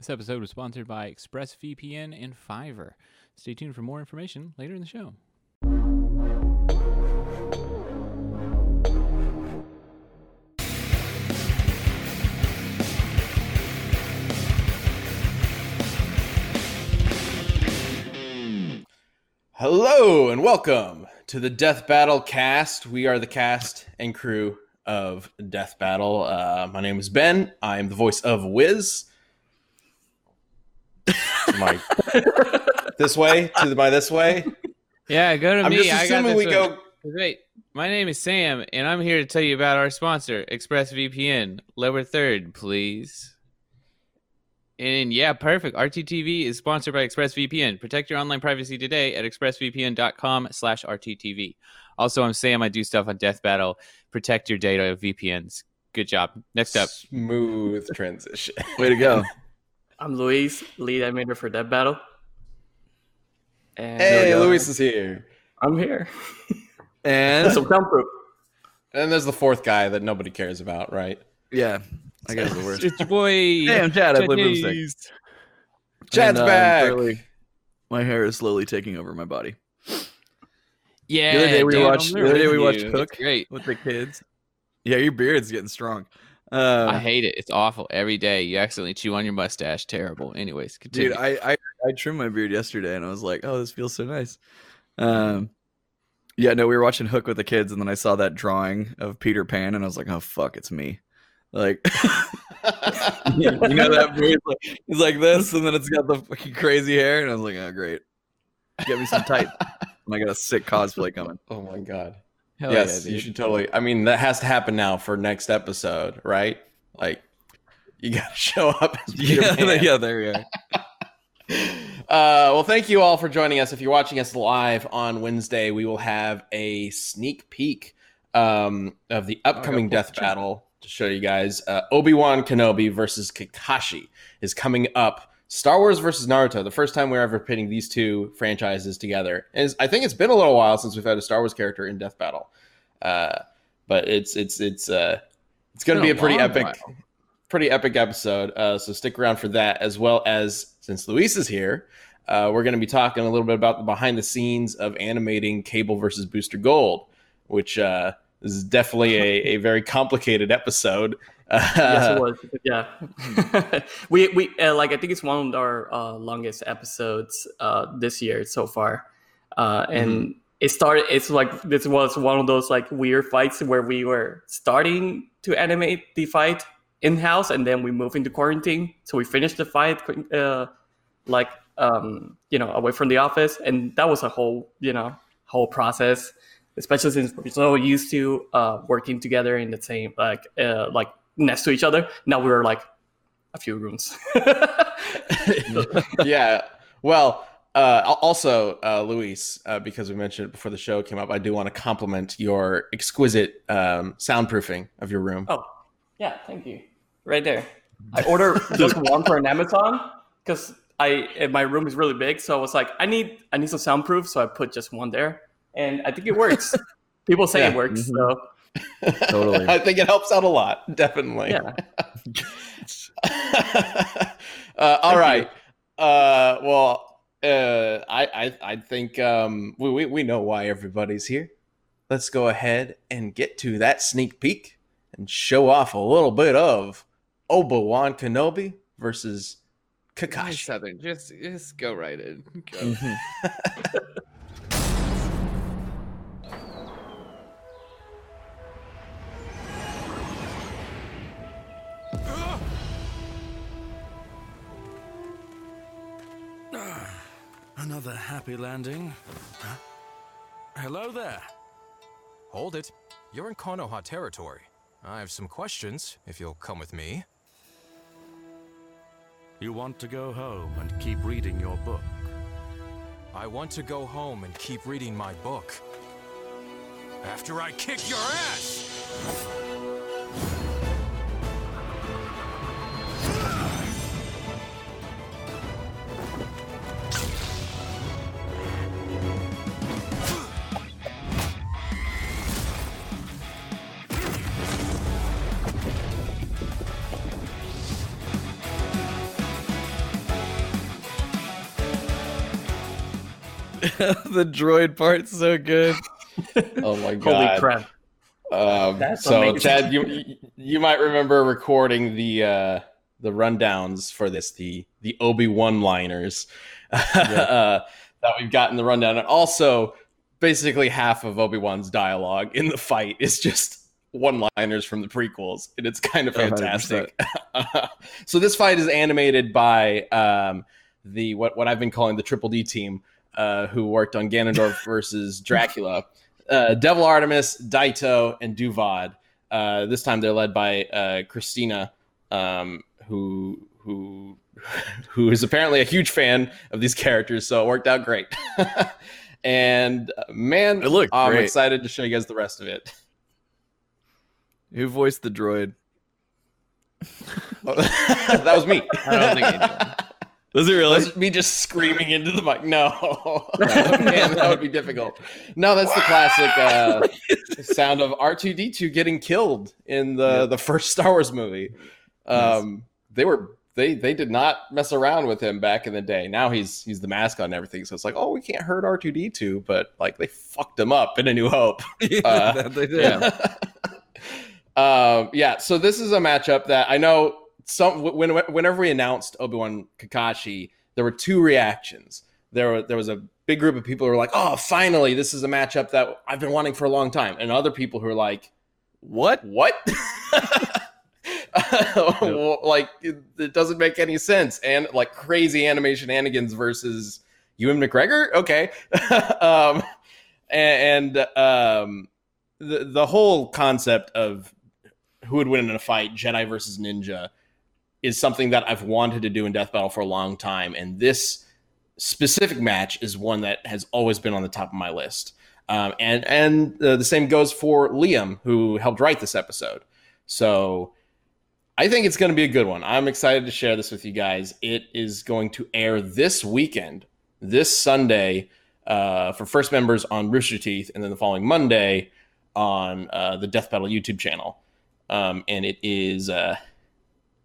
This episode was sponsored by ExpressVPN and Fiverr. Stay tuned for more information later in the show. Hello and welcome to the Death Battle cast. We are the cast and crew of Death Battle. Uh, my name is Ben. I am the voice of Wiz. My this way to my this way. Yeah, go to I'm me. just I got assuming this we one. go. Wait, my name is Sam, and I'm here to tell you about our sponsor, ExpressVPN. Lower third, please. And yeah, perfect. RTTV is sponsored by ExpressVPN. Protect your online privacy today at expressvpn.com slash RTTV. Also, I'm Sam. I do stuff on Death Battle. Protect your data of VPNs. Good job. Next up. Smooth transition. Way to go. I'm Luis, lead animator for Death Battle. And Hey, Luis is here. I'm here. And so soundproof. And there's the fourth guy that nobody cares about, right? yeah, I guess the worst. It's your boy. Hey, I'm Chad. I play Boomstick. Chad's And, uh, back. clearly, my hair is slowly taking over my body. Yeah. The other day we dude, watched- the other day we watched Hook great. With the kids. Yeah, your beard's getting strong. Uh, I hate it. It's awful. Every day you accidentally chew on your mustache. Terrible. Anyways, continue. dude, I, I I trimmed my beard yesterday and I was like, oh, this feels so nice. Um, yeah, no, we were watching Hook with the kids and then I saw that drawing of Peter Pan and I was like, oh fuck, it's me. Like, you know that beard? Like, he's like this and then it's got the fucking crazy hair and I was like, oh great, get me some tight. and I got a sick cosplay coming. oh my god. Hell yes, yeah, you should totally. I mean, that has to happen now for next episode, right? Like, you got to show up. Yeah, Pan. yeah, there you go. Uh, well, thank you all for joining us. If you're watching us live on Wednesday, we will have a sneak peek um, of the upcoming pull death battle to show you guys. Uh, Obi Wan Kenobi versus Kakashi is coming up. Star Wars versus Naruto, the first time we're ever pitting these two franchises together. And I think it's been a little while since we've had a Star Wars character in Death Battle, uh, but it's it's it's uh, it's going to be a pretty epic while. pretty epic episode. Uh, so stick around for that, as well as since Luis is here, uh, we're going to be talking a little bit about the behind the scenes of animating Cable versus Booster Gold, which uh, is definitely a, a very complicated episode. Yes, Uh, it was. Yeah, we we uh, like I think it's one of our uh, longest episodes uh, this year so far, uh, and it started. It's like this was one of those like weird fights where we were starting to animate the fight in house, and then we moved into quarantine. So we finished the fight uh, like um, you know away from the office, and that was a whole you know whole process. Especially since we're so used to uh, working together in the same like uh, like next to each other. Now we were like a few rooms. yeah. Well, uh, also, uh, Luis, uh, because we mentioned it before the show came up, I do want to compliment your exquisite um, soundproofing of your room. oh, yeah, thank you. Right there. I ordered just one for an Amazon because I my room is really big, so I was like, I need I need some soundproof, so I put just one there, and I think it works. People say Yeah. it works, so Totally. I think it helps out a lot, definitely. yeah. uh, all right. Uh, well, uh, I, I, I think um, we, we, we know why everybody's here. Let's go ahead and get to that sneak peek and show off a little bit of Obi Wan Kenobi versus Kakashi. Southern. Just, just go right in. Go. Another happy landing. Huh? Hello there. Hold it. You're in Konoha territory. I have some questions, if you'll come with me. You want to go home and keep reading your book. I want to go home and keep reading my book. After I kick your ass! the droid part's so good. Oh my god! Holy crap! Um, That's so, amazing. Chad, you you might remember recording the uh, the rundowns for this the the Obi Wan liners uh, that we've got in the rundown, and also basically half of Obi Wan's dialogue in the fight is just one liners from the prequels, and it's kind of 100%. fantastic. so this fight is animated by um, the what what I've been calling the Triple D team, uh, who worked on Ganondorf versus Dracula. Uh, Devil Artemis, Daito, and Duvad. Uh, this time they're led by uh, Christina, um, who who who is apparently a huge fan of these characters, so it worked out great. and uh, man, It looked I'm great. excited to show you guys the rest of it. Who voiced the droid? that was me. I don't think anyone. Was it really? was me just screaming into the mic. No, man, that would be difficult. No, that's the classic uh, sound of R two D two getting killed in the the first Star Wars movie. Um, They were they they did not mess around with him back in the day. Now he's he's the mascot and everything. So it's like, oh, we can't hurt R two D two, but like they fucked him up in A New Hope. yeah, Uh, they did. yeah. um, yeah. So this is a matchup that I know. Some when whenever we announced Obi Wan Kakashi, there were two reactions. There were, there was a big group of people who were like, "Oh, finally, this is a matchup that I've been wanting for a long time," and other people who were like, What? "What?" like it, it doesn't make any sense, and like crazy animation Anigans versus Ewan McGregor. Okay, um, and, and um, the the whole concept of who would win in a fight, Jedi versus Ninja, is something that I've wanted to do in Death Battle for a long time, and this specific match is one that has always been on the top of my list. Um, and and uh, the same goes for Liam, who helped write this episode. So I think it's going to be a good one. I'm excited to share this with you guys. It is going to air this weekend, this Sunday, uh, for first members on Rooster Teeth, and then the following Monday on uh, the Death Battle YouTube channel. Um, and it is uh,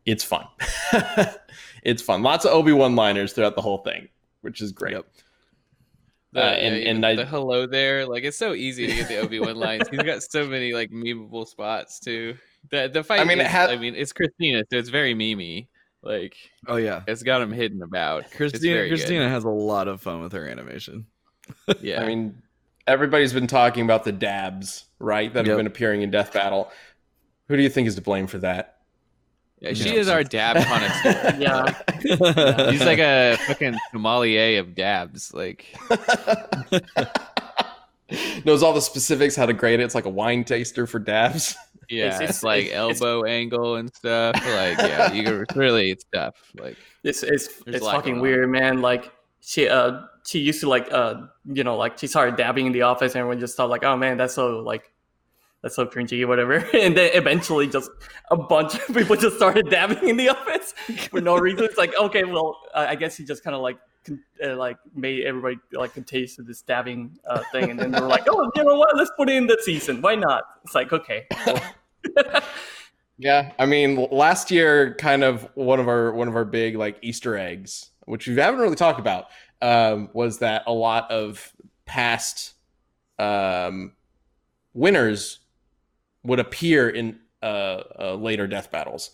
it's fun. it's fun. Lots of Obi Wan liners throughout the whole thing, which is great. Yep. The, Uh, and- even and I- the hello there, like it's so easy to get the Obi Wan lines. He's got so many like memeable spots too. The the fight. I mean, it is- had- I mean, it's Christina, so it's very memey. Like Oh yeah. it's got him hidden about. It's Christina good. Christina has a lot of fun with her animation. Yeah, I mean, everybody's been talking about the dabs, right? That have been appearing in Death Battle. Who do you think is to blame for that? Yeah, she Yeah. is our dab connoisseur. Yeah, He's like a fucking sommelier of dabs. Like Knows all the specifics, how to grade it. It's like a wine taster for dabs. yeah, it's, it's- like it's- it's- elbow angle and stuff. Like yeah, you can really it's tough. Like it's it's There's it's fucking weird, man. Like she uh she used to like uh you know like she started dabbing in the office, and everyone just thought like, oh man, that's so like that's so cringy whatever. And then eventually, just a bunch of people just started dabbing in the office for no reason. It's like, okay, well, I guess he just kind of like uh, like made everybody like contagious to this dabbing uh, thing, and then they were like, oh, you know what? Let's put it in the season. Why not? It's like, okay. Yeah, I mean, last year, kind of one of our one of our big like Easter eggs, which we haven't really talked about, um, was that a lot of past um, winners would appear in uh, uh, later death battles.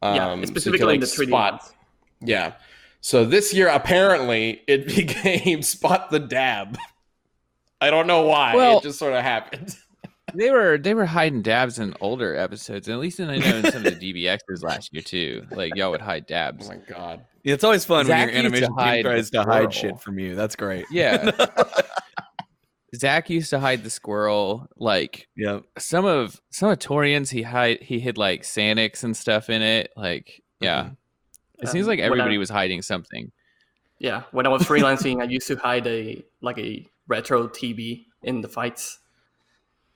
Um, yeah, so you could, specifically in the 3D spot- ones. Yeah. So this year, apparently, it became Spot the Dab. I don't know why. Well- it just sort of happened. they were they were hiding dabs in older episodes, and at least in I know in some of the DBXs last year too. Like y'all would hide dabs. Oh my god. Yeah, it's always fun Zach when your animation team tries to hide squirrel. shit from you. That's great. Yeah. Zach used to hide the squirrel. Like Yep. some of some of Torian's, he hide he hid like Sanix and stuff in it. Like yeah, it seems Um, like when I- everybody was hiding something. Yeah, when I was freelancing, I used to hide a like a retro TV in the fights.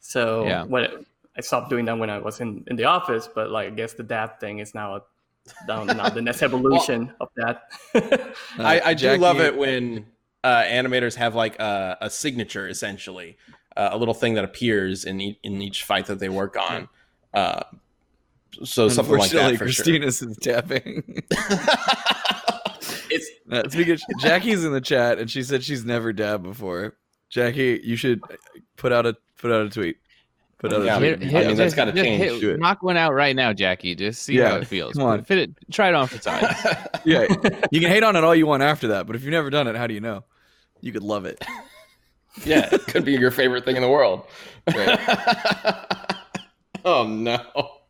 So Yeah. when it, I stopped doing that when I was in, in the office, but like I guess the dad thing is now down now the next evolution of that. I, I do Jackie- love it when uh, animators have like a, a signature, essentially, uh, a little thing that appears in e- in each fight that they work on. Uh, so something like that Unfortunately, for Christina's is tapping. it's Uh, speaking of, Jackie's in the chat and she said she's never dabbed before. Jackie, you should put out a put out a tweet. Put out Yeah, a I tweet. mean, I mean, that's gotta change. hit- Do it. knock one out right now, Jackie. Just see Yeah, how it feels. come on. Fit it. Try it on for size. yeah, you can hate on it all you want after that, but if you've never done it, how do you know? You could love it. yeah, it could be your favorite thing in the world. oh no.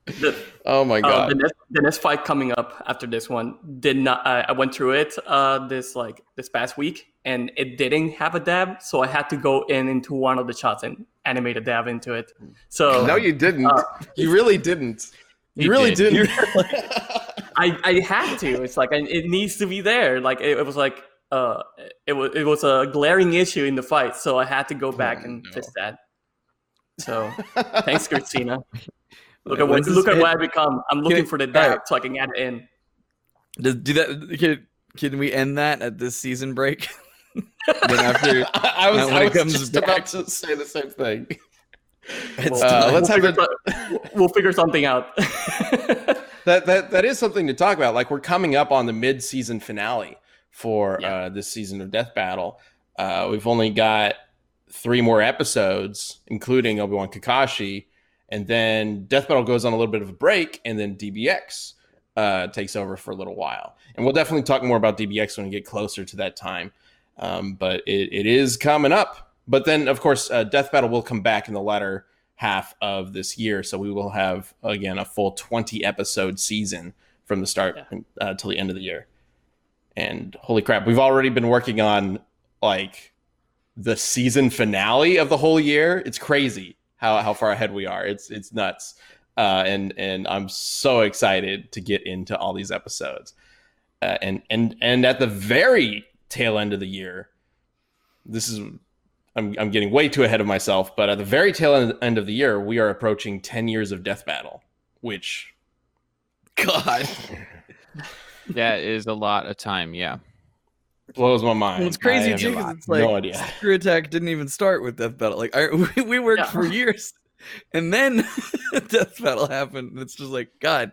the, Oh my uh, god. the, next, the next fight coming up after this one did not. I I went through it uh, this like this past week, and it didn't have a dab, so I had to go in into one of the shots and animate a dab into it. So no, you didn't. uh, you really didn't. You He really did. didn't. I, I had to. It's like I, it needs to be there. Like it, it was like uh, it was it was a glaring issue in the fight, so I had to go back and no. fix that. So thanks, Christina. Look at what When's this look at hit? what I become. I'm looking Can- for the dab alright. so I can add it in. Does, do that? Can, can we end that at this season break? then after I was, when I it was comes just back- about to say the same thing. it's Uh, let's have figure, a, so- we'll figure something out. that that that is something to talk about. Like we're coming up on the mid-season finale for Yeah. uh, this season of Death Battle. Uh, we've only got three more episodes, including Obi Wan Kakashi, and then Death Battle goes on a little bit of a break, and then DBX uh, takes over for a little while. And we'll definitely talk more about DBX when we get closer to that time. Um, but it, it is coming up. But then, of course, uh, Death Battle will come back in the latter half of this year. So we will have, again, a full 20 episode season from the start Yeah. uh, till the end of the year. And holy crap, we've already been working on like the season finale of the whole year. It's crazy how, how far ahead we are. It's it's nuts. Uh, and and I'm so excited to get into all these episodes. Uh, and and and at the very tail end of the year, this is I'm I'm getting way too ahead of myself, but at the very tail end- end of the year, we are approaching 10 years of Death Battle, which God. that is a lot of time. Yeah. blows my mind. Well, it's crazy I have too. 'cause It's no like idea. Screw Attack didn't even start with Death Battle. Like I, we, we worked Yeah. for years, and then Death Battle happened. It's just like God,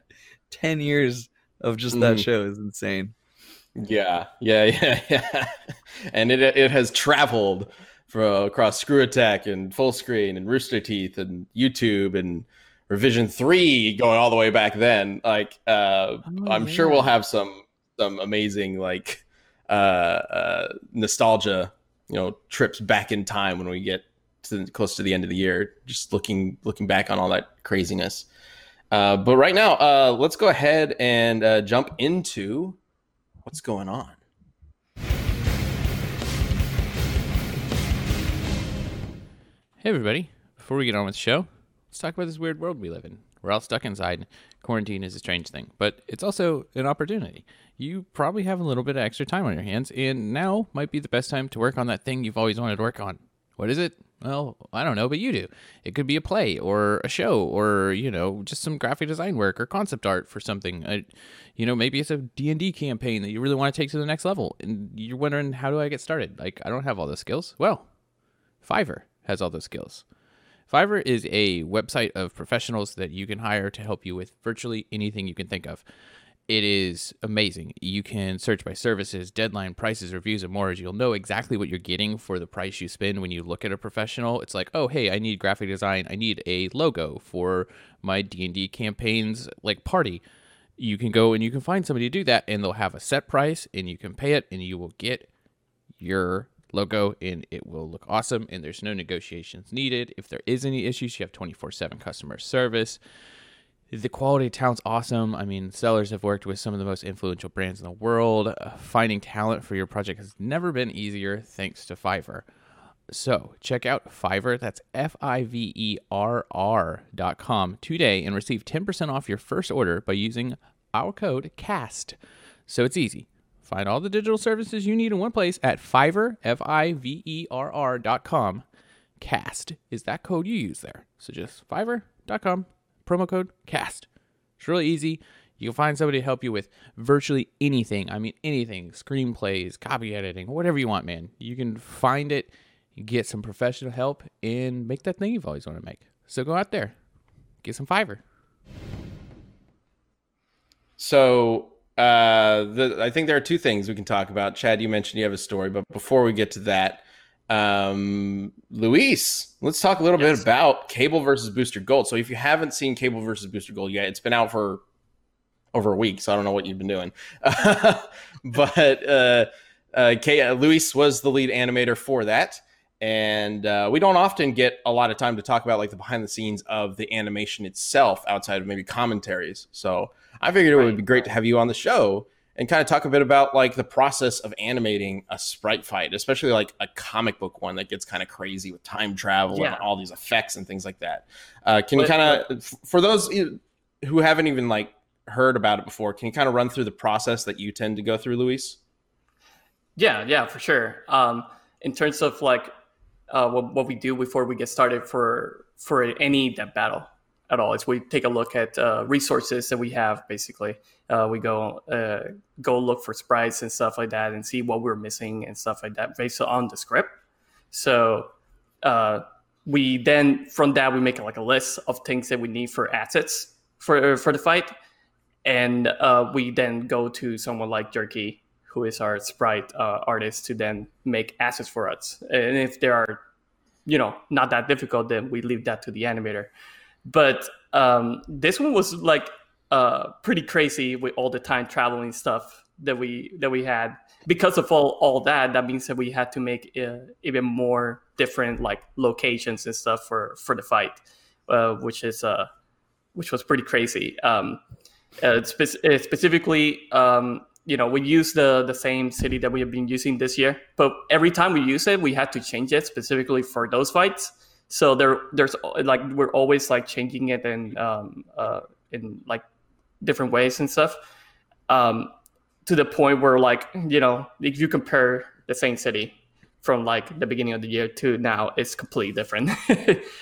ten years of just that Mhm. show is insane. Yeah, yeah, yeah, yeah. And it it has traveled from across Screw Attack and Full Screen and Rooster Teeth and YouTube and Revision Three, going all the way back then. Like, uh, Oh, I'm sure we'll have some some amazing like uh, uh, nostalgia, you know, trips back in time when we get to close to the end of the year. Just looking looking back on all that craziness. Uh, but right now, uh, let's go ahead and uh, jump into what's going on. Hey, everybody. Before we get on with the show, let's talk about this weird world we live in. We're all stuck inside. Quarantine is a strange thing, but it's also an opportunity. You probably have a little bit of extra time on your hands, and now might be the best time to work on that thing you've always wanted to work on. What is it? Well, I don't know, but you do. It could be a play or a show or, you know, just some graphic design work or concept art for something. Uh, you know, maybe it's a D&D campaign that you really want to take to the next level and you're wondering how do I get started? Like I don't have all those skills. Well, Fiverr has all those skills. Fiverr is a website of professionals that you can hire to help you with virtually anything you can think of. It is amazing. You can search by services, deadline, prices, reviews, and more. As you'll know exactly what you're getting for the price you spend when you look at a professional. It's like, oh, hey, I need graphic design. I need a logo for my D&D campaigns like party. You can go and you can find somebody to do that, and they'll have a set price, and you can pay it, and you will get your logo and it will look awesome and there's no negotiations needed. If there is any issues you have 24/7 customer service. The quality of talent's awesome. I mean sellers have worked with some of the most influential brands in the world. Uh, finding talent for your project has never been easier thanks to fiverr. So check out Fiverr, that's F I V E R R dot com today and receive 10% off your first order by using our code CAST. So it's easy. Find all the digital services you need in one place at Fiverr, F I V E R R dot com. CAST is that code you use there. So just Fiverr.com, promo code CAST. It's really easy. You can find somebody to help you with virtually anything. I mean, anything screenplays, copy editing, whatever you want, man. You can find it, get some professional help, and make that thing you've always wanted to make. So go out there, get some Fiverr. So uh, the, I think there are two things we can talk about. Chad, you mentioned you have a story, but before we get to that, um, Luis, let's talk a little Yes. bit about Cable versus Booster Gold. So if you haven't seen Cable versus Booster Gold yet, it's been out for over a week, so I don't know what you've been doing. but uh, uh, K- uh, Luis was the lead animator for that. And uh, we don't often get a lot of time to talk about like the behind the scenes of the animation itself outside of maybe commentaries. So I figured it would be great to have you on the show and kind of talk a bit about like the process of animating a sprite fight, especially like a comic book one that gets kind of crazy with time travel Yeah. and all these effects and things like that. Uh, can you kind of, for those who haven't even like heard about it before, can you kind of run through the process that you tend to go through, Luis? Yeah, yeah, for sure. Um, in terms of like uh, what, what we do before we get started for for any death battle at all is we take a look at uh, resources that we have. Basically, uh, we go uh, go look for sprites and stuff like that, and see what we're missing and stuff like that based on the script. So uh, we then from that we make like a list of things that we need for assets for for the fight, and uh, we then go to someone like Jerky who is our sprite uh, artist to then make assets for us. And if they are, you know, not that difficult, then we leave that to the animator. But um, this one was like uh, pretty crazy with all the time traveling stuff that we that we had. Because of all, all that, that means that we had to make uh, even more different like locations and stuff for for the fight, uh, which is uh, which was pretty crazy. Um, uh, spe- specifically, um, you know, we use the the same city that we have been using this year, but every time we use it, we had to change it specifically for those fights. So there, there's like we're always like changing it in um, uh, in like different ways and stuff. Um, to the point where like you know, if you compare the same city from like the beginning of the year to now, it's completely different.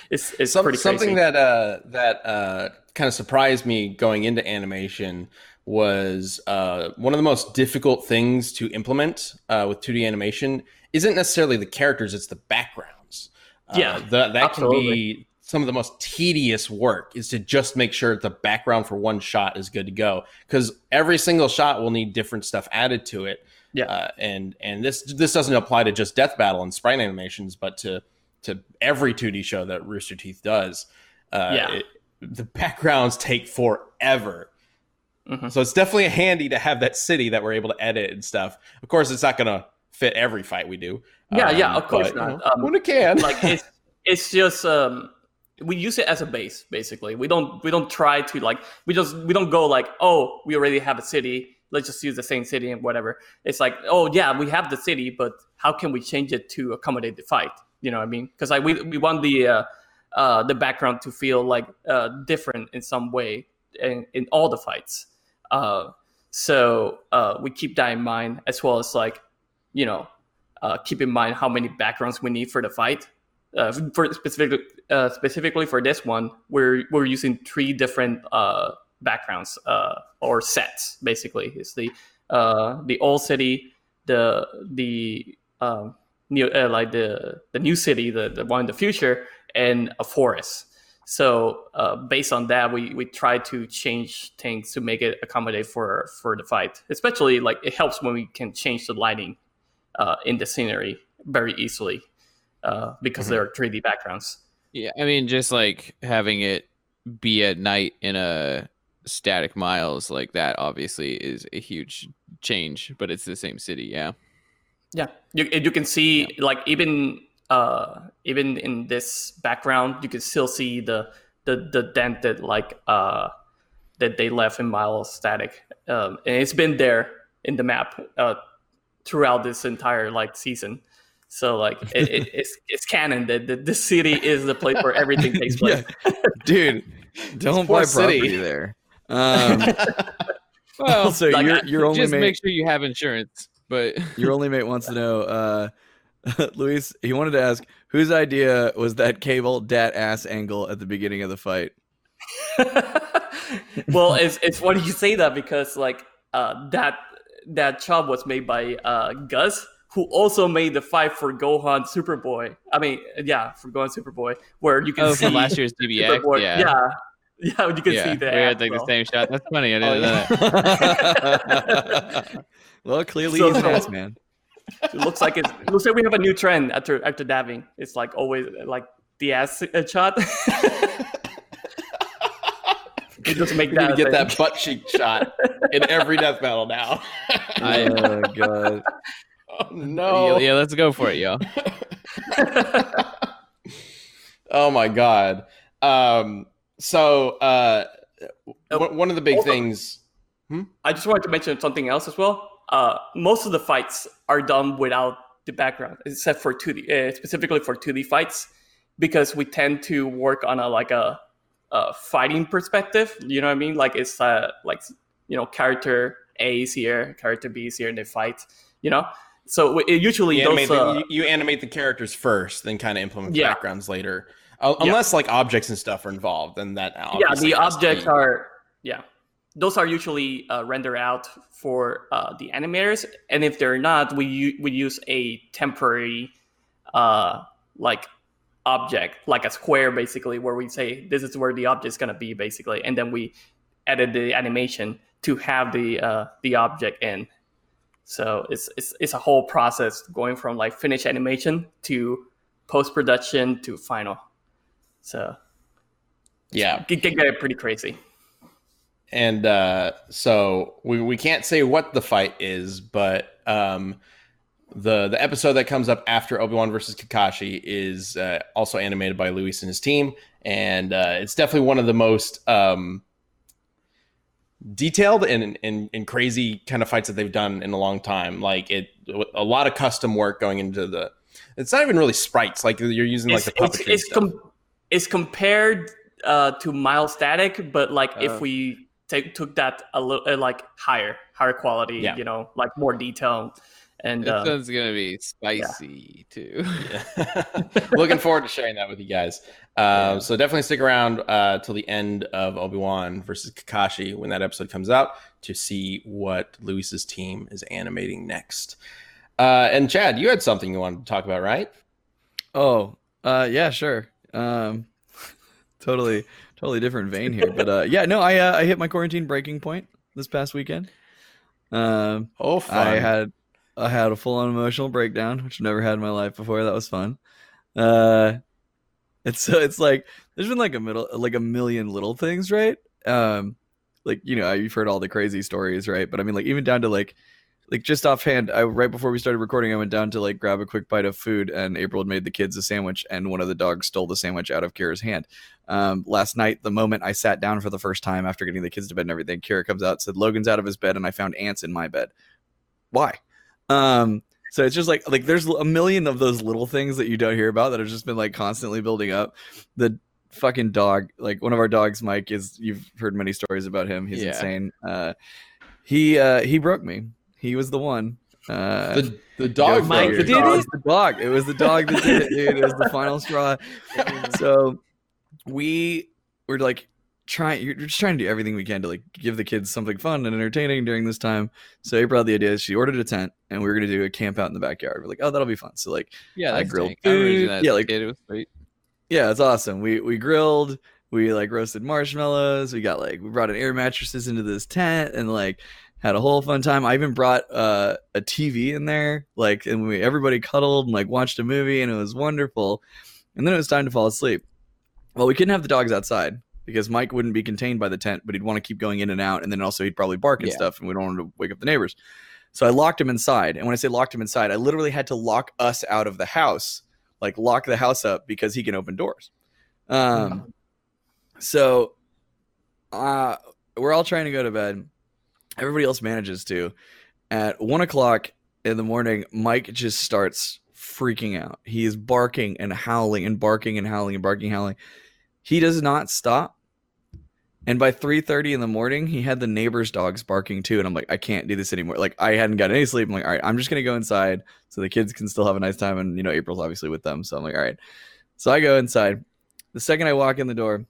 it's it's Some- pretty crazy. something that uh, that uh, kind of surprised me going into animation was uh, one of the most difficult things to implement uh, with 2D animation isn't necessarily the characters; it's the backgrounds. Uh, Yeah, the, that can be some of the most tedious work is to just make sure the background for one shot is good to go because every single shot will need different stuff added to it. Yeah. uh, and and this this doesn't apply to just Death Battle and sprite animations, but to to every 2D show that Rooster Teeth does. Uh, Yeah. it- the backgrounds take forever. Mhm. So it's definitely handy to have that city that we're able to edit and stuff. Of course, it's not going to fit every fight we do. Yeah, yeah, of course but, not. you know, Um, when it can. like it's it's just um we use it as a base basically we don't we don't try to like we just we don't go like oh we already have a city let's just use the same city and whatever it's like oh yeah we have the city but how can we change it to accommodate the fight you know what i mean because like we, we want the uh uh the background to feel like uh different in some way in, in all the fights uh so uh we keep that in mind as well as like you know uh, keep in mind how many backgrounds we need for the fight. Uh, for specifically, uh, specifically for this one, we're we're using three different uh, backgrounds or sets. Basically, it's the the old city, the the um, new like the the new city, the the one in the future, and a forest. So uh, based on that, we we try to change things to make it accommodate for for the fight. Especially like it helps when we can change the lighting uh, in the scenery very easily uh, because there are 3D backgrounds. Yeah, I mean, just like having it be at night in a static miles like that obviously is a huge change, but it's the same city. Yeah. Yeah, you you can see like even uh, even in this background, you can still see the the the dent that like uh, that they left in miles static, um, and it's been there in the map uh, throughout this entire like season. So like it, it, it's it's canon that the, the city is the place where everything takes place. dude. Don't Poor buy city. property there. Um, Well, also, like, your I- your only just mate, make sure you have insurance. But your only mate wants to know, uh, Luis. He wanted to ask whose idea was that cable dat ass angle at the beginning of the fight. well, it's it's funny you say that because like uh, that that job was made by uh, Gus, who also made the fight for Gohan Superboy. I mean, yeah, for Gohan Superboy, where you can oh, see from last year's DBX, Superboy- yeah. yeah, Yeah, you can yeah, see the. we had app, like the same shot. That's funny. I Oh, didn't know that. well, clearly So- he's an ass man. It looks like it's, it looks like we have a new trend after after dabbing. It's like always like the ass uh, shot. we just make We that to get thing. that butt cheek shot in every death battle now. I- oh god. oh no! Yeah, let's go for it, yo. Oh my god. Um. So, uh, one one of the big Also- things. I just wanted to mention something else as well. Uh, most of the fights are done without the background, except for 2D, uh, specifically for 2D fights, because we tend to work on a like a, a fighting perspective. You know what I mean? Like it's uh, like you know character A is here, character B is here, and they fight. You know, so it usually You those. animate, the, uh, you, you animate the characters first, then kind of implement Yeah. backgrounds later. Uh, Yeah. Unless like objects and stuff are involved, then that yeah, the objects are yeah, those are usually uh, rendered out for uh, the animators, and if they're not, we u- we use a temporary uh, like object, like a square, basically, where we say this is where the object is gonna be, basically, and then we edit the animation to have the uh, the object in. So it's, it's it's a whole process going from like finish animation to post production to final. So yeah. it can get pretty crazy. And uh, so we, we can't say what the fight is, but um, the the episode that comes up after Obi Wan versus Kakashi is uh, also animated by Luis and his team, and uh, it's definitely one of the most um, detailed and, and and crazy kind of fights that they've done in a long time. Like it, a lot of custom work going into the. It's not even really sprites. Like you're using like it's, the it's, puppetry it's, stuff. com- it's compared uh, to Miles Static, but like Oh. if we take took that a little uh, like higher, higher quality, Yeah. you know, like more detail, and This uh, one's gonna be spicy too. Yeah. Looking forward to sharing that with you guys. Um, So definitely stick around uh, till the end of Obi Wan versus Kakashi when that episode comes out to see what Luis's team is animating next. Uh, and Chad, you had something you wanted to talk about, right? Oh, uh, yeah, sure. Um, totally, totally different vein here, but uh, yeah, no, I uh, I hit my quarantine breaking point this past weekend. Um, Oh, fun. I had I had a full on emotional breakdown, which I've never had in my life before. That was fun. Uh, it's so it's like there's been like a middle like a million little things, right? Um, like you know you've heard all the crazy stories, right? But I mean, like even down to like like just offhand, I right before we started recording, I went down to like grab a quick bite of food, and April had made the kids a sandwich, and one of the dogs stole the sandwich out of Kira's hand. Um, last night, the moment I sat down for the first time after getting the kids to bed and everything, Kira comes out, said Logan's out of his bed, and I found ants in my bed. Why? Um, so it's just like like there's a million of those little things that you don't hear about that have just been like constantly building up. The fucking dog, like one of our dogs, Mike, is you've heard many stories about him. He's Yeah. insane. Uh, he uh, he broke me. He was the one. Uh, the the dog Mike figure. the It dog. was the dog. It was the dog that did it, dude. It was the final straw. So we were like trying. You're just trying to do everything we can to like give the kids something fun and entertaining during this time. So April had the idea. She ordered a tent, and we were gonna do a camp out in the backyard. We're like, oh, that'll be fun. So like, yeah, I that's grilled dank. I food. that Yeah, like- kid. it was great. yeah, it's awesome. We we grilled. We like roasted marshmallows. We got like we brought in air mattresses into this tent and like had a whole fun time. I even brought uh, a TV in there, like, and we everybody cuddled and like watched a movie, and it was wonderful. And then it was time to fall asleep. Well, we couldn't have the dogs outside because Mike wouldn't be contained by the tent, but he'd want to keep going in and out, and then also he'd probably bark and Yeah. stuff, and we don't want to wake up the neighbors. So I locked him inside, and when I say locked him inside, I literally had to lock us out of the house, like lock the house up because he can open doors. Um, so uh, we're all trying to go to bed. Everybody else manages to. At one o'clock in the morning, Mike just starts freaking out. He is barking and howling and barking and howling and barking and howling. He does not stop. And by 3:30 in the morning, he had the neighbor's dogs barking too. And I'm like, I can't do this anymore. Like I hadn't gotten any sleep. I'm like, all right, I'm just gonna go inside so the kids can still have a nice time. And you know, April's obviously with them. So I'm like, all right. So I go inside. The second I walk in the door,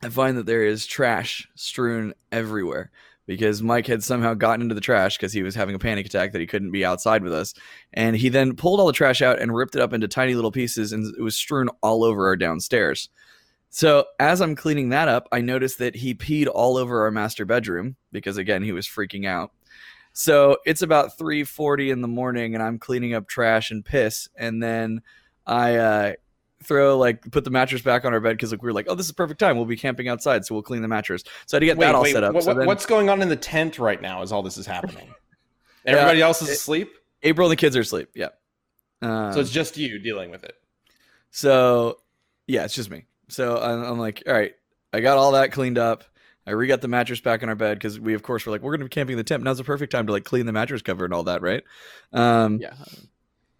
I find that there is trash strewn everywhere because Mike had somehow gotten into the trash because he was having a panic attack that he couldn't be outside with us. And he then pulled all the trash out and ripped it up into tiny little pieces and it was strewn all over our downstairs. So as I'm cleaning that up, I noticed that he peed all over our master bedroom because again he was freaking out. So it's about 3:40 in the morning, and I'm cleaning up trash and piss, and then I uh, throw like put the mattress back on our bed because like we were like, oh, this is perfect time. We'll be camping outside, so we'll clean the mattress. So I had to get that all set up. what- so then what's going on in the tent right now? As all this is happening, everybody else is it- asleep, April and the kids are asleep. Yeah. Um, so it's just you dealing with it. So, yeah, it's just me. So I'm, I'm like, all right, I got all that cleaned up. I re got the mattress back on our bed because we, of course, were like, we're going to be camping in the tent. Now's the perfect time to like clean the mattress cover and all that, right? Um, Yeah.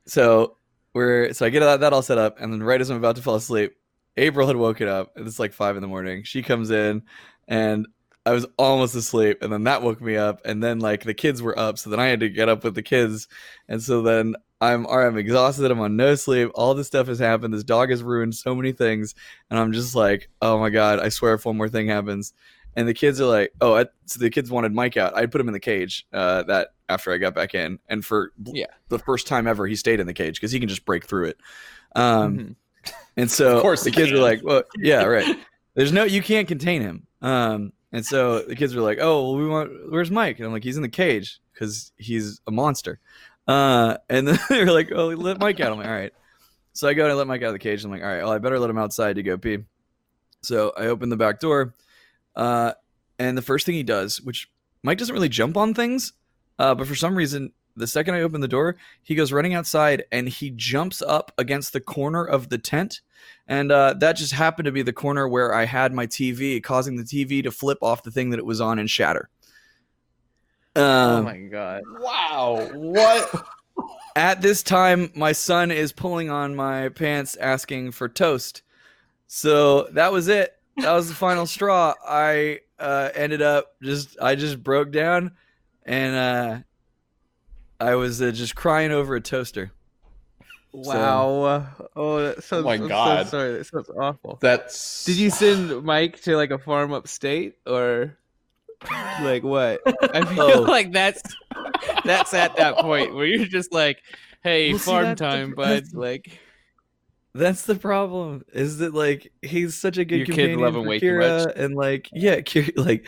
So we're so I get that, all set up, and then right as I'm about to fall asleep, April had woken up. It's like five in the morning. She comes in, and I was almost asleep, and then that woke me up, and then like the kids were up, so then I had to get up with the kids, and so then I'm I'm exhausted. I'm on no sleep. All this stuff has happened. This dog has ruined so many things, and I'm just like, oh my god! I swear, if one more thing happens, and the kids are like, oh, I, so the kids wanted Mike out. I put him in the cage. Uh, that after I got back in, and for Yeah. the first time ever, he stayed in the cage because he can just break through it. Um, Mhm. and so Of course the kids were like, well, yeah, right. There's no, you can't contain him. Um, and so the kids were like, oh, well, we want, where's Mike? And I'm like, he's in the cage because he's a monster. Uh, and then they were like, oh, let Mike out. I'm like, all right. So I go and I let Mike out of the cage. I'm like, all right, well, I better let him outside to go pee. So I open the back door. Uh, and the first thing he does, which Mike doesn't really jump on things, uh, but for some reason, the second I open the door, he goes running outside and he jumps up against the corner of the tent. And uh, that just happened to be the corner where I had my TV, causing the TV to flip off the thing that it was on and shatter. Um, oh my god. Wow, what? at this time, my son is pulling on my pants asking for toast. So that was it. That was the final straw. I uh, ended up just, I just broke down and uh, I was uh, just crying over a toaster. Wow. Oh, that sounds. my I'm so God. sorry. That sounds awful. That's Did you send Mike to like a farm upstate or like what? I feel Oh. like that's that's at that point where you're just like, hey, Well, see, farm that's the- time, bud. Like, That's the problem. Is that like he's such a good Your kid companion love him for way too Kira, much. and like yeah, Kira, like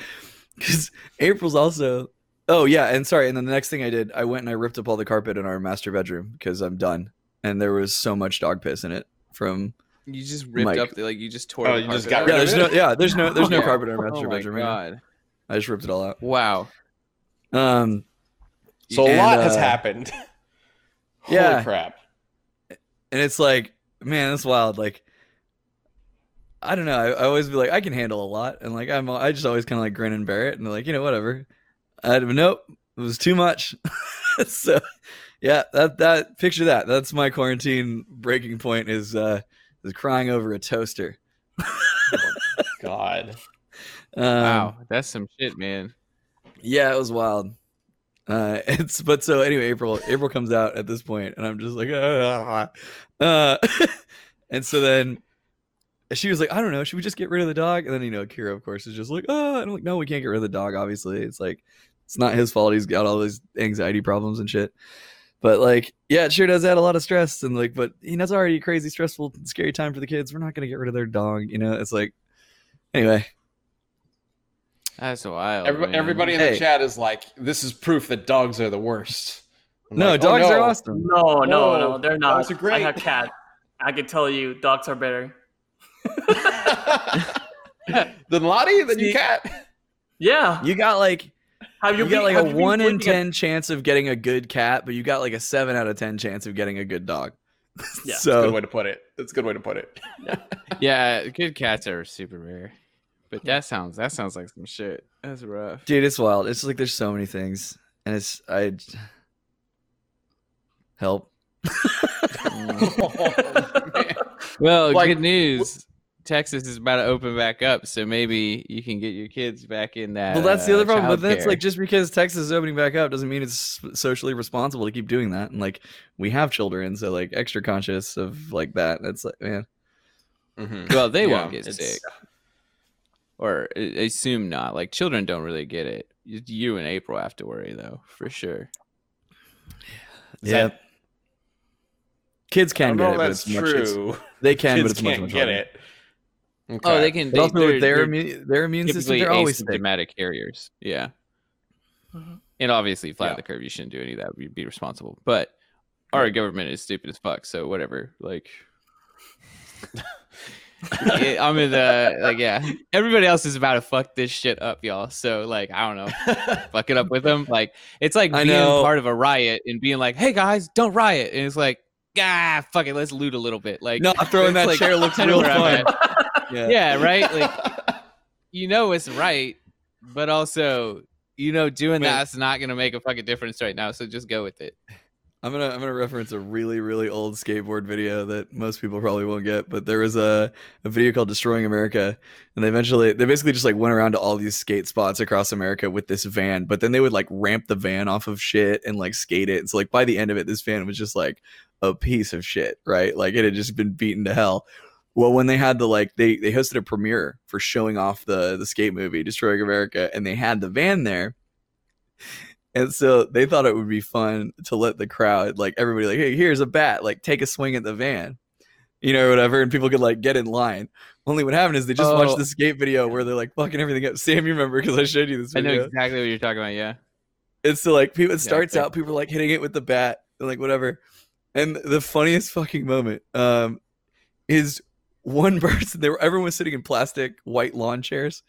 because April's also. Oh yeah, and sorry. And then the next thing I did, I went and I ripped up all the carpet in our master bedroom because I'm done, and there was so much dog piss in it from. you just ripped Mike. up, the, like you just tore. Oh, the you just got rid Yeah, of there's it? no yeah, there's no there's no Yeah. carpet in our master Oh my bedroom. right now. god! I just ripped it all out. Wow. Um, so a and, lot has uh, happened. yeah. Holy crap! and it's like, man, that's wild. Like, I don't know. I, I always be like, I can handle a lot, and like I'm, I just always kind of like grin and bear it, and like, you know, whatever. I nope, it was too much. so, yeah, that that picture that that's my quarantine breaking point is uh is crying over a toaster. God, Um, wow, that's some shit, man. Yeah, it was wild. Uh, it's but so anyway, April April comes out at this point, and I'm just like, ah. uh, and so then she was like, I don't know, should we just get rid of the dog? And then you know, Kira of course is just like, oh, I'm like, no, we can't get rid of the dog. Obviously, it's like it's not his fault. He's got all these anxiety problems and shit. But like, yeah, it sure does add a lot of stress. And like, but you know, it's already a crazy, stressful, scary time for the kids. We're not gonna get rid of their dog. You know, it's like, anyway, That's wild. Every- man. everybody in Hey. the chat is like, "This is proof that dogs are the worst." I'm no, like, oh, dogs are no. awesome. No, no, No, no, they're not. dogs are great. I have cat. I can tell you, dogs are better. then Lottie, then you See- cat. Yeah. You got like Have you, you, got been- like have a you been one in looking at- ten chance of getting a good cat, but you got like a seven out of ten chance of getting a good dog. Yeah. Good way so to put it. That's a good way to put it. Yeah, good cats are super rare. But that sounds that sounds like some shit. That's rough. dude, it's wild. It's like there's so many things, and it's I help. Well, Like, good news. Texas is about to open back up, so maybe you can get your kids back in that. well, that's the other uh, problem. But that's childcare. like just because Texas is opening back up doesn't mean it's socially responsible to keep doing that. And like we have children, so like extra conscious of like that. That's like man, Mhm. well, they Yeah, won't get it's- sick, or I assume not. Like children don't really get it. You- You and April have to worry though, for sure. Is yeah. that- Kids can get it, if but that's it's much. It's, true. they can, Kids but it's much can't much get harder. it. Oh, they can. They, also they're, with their they're immune, their immune system, typically they're always sick. asymptomatic carriers. Yeah. Mhm. And obviously, flat Yeah. the curve. You shouldn't do any of that. You'd be responsible. But our government is stupid as fuck. So whatever. Like, I'm in the like. Yeah, everybody else is about to fuck this shit up, y'all. So like, I don't know, fuck it up with them. Like, it's like I being know. part of a riot and being like, "Hey guys, don't riot," and it's like, "Ah, fuck it, let's loot a little bit." Like, No, throwing that like chair looks real fun. Yeah. yeah, right. Like, you know it's right, but also you know doing that's not gonna make a fucking difference right now. So just go with it. I'm gonna I'm gonna reference a really really old skateboard video that most people probably won't get, but there was a, a video called "Destroying America," and they eventually they basically just like went around to all these skate spots across America with this van, but then they would like ramp the van off of shit and like skate it. So like by the end of it, this van was just like a piece of shit, right? Like it had just been beaten to hell. Well, when they had the like they they hosted a premiere for showing off the the skate movie "Destroying America," and they had the van there. And so they thought it would be fun to let the crowd, like everybody, like, hey, here's a bat, like take a swing at the van, you know, whatever, and people could like get in line. Only what happened is they just Oh. watched the skate video where they're like fucking everything up. Sam, you remember because I showed you this I know exactly what you're talking about. Yeah. And so like people, it Yeah, starts fair. out, people are like hitting it with the bat and like whatever. And the funniest fucking moment um, is one person. They were everyone was sitting in plastic white lawn chairs,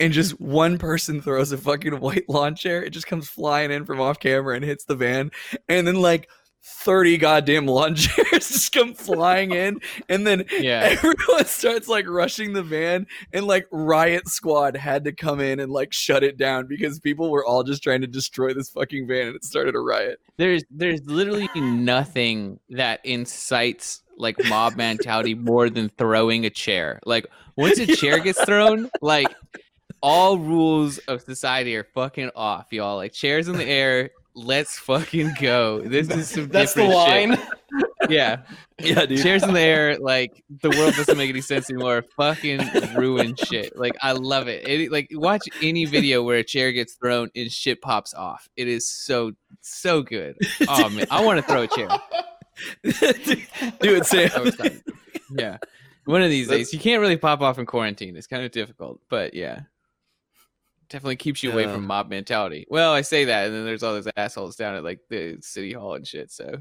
and just one person throws a fucking white lawn chair. It just comes flying in from off camera and hits the van, and then like. 30 goddamn lawn chairs just come flying in and then Yeah. everyone starts like rushing the van and like riot squad had to come in and like shut it down because people were all just trying to destroy this fucking van and it started a riot There's there's literally nothing that incites like mob mentality more than throwing a chair. Like once a chair gets thrown, like all rules of society are fucking off, y'all. Like chairs in the air, let's fucking go. This is some That's the different shit. line. Yeah. yeah dude Chairs in the air, like the world doesn't make any sense anymore. Fucking ruin shit. Like I love it. it. Like watch any video where a chair gets thrown and shit pops off. It is so so good. Oh man, I want to throw a chair. do it sam So excited. Yeah, one of these days. You can't really pop off in quarantine. It's kind of difficult, but yeah, definitely keeps you away Yeah. from mob mentality. Well, I say that, and then there's all those assholes down at like the city hall and shit. So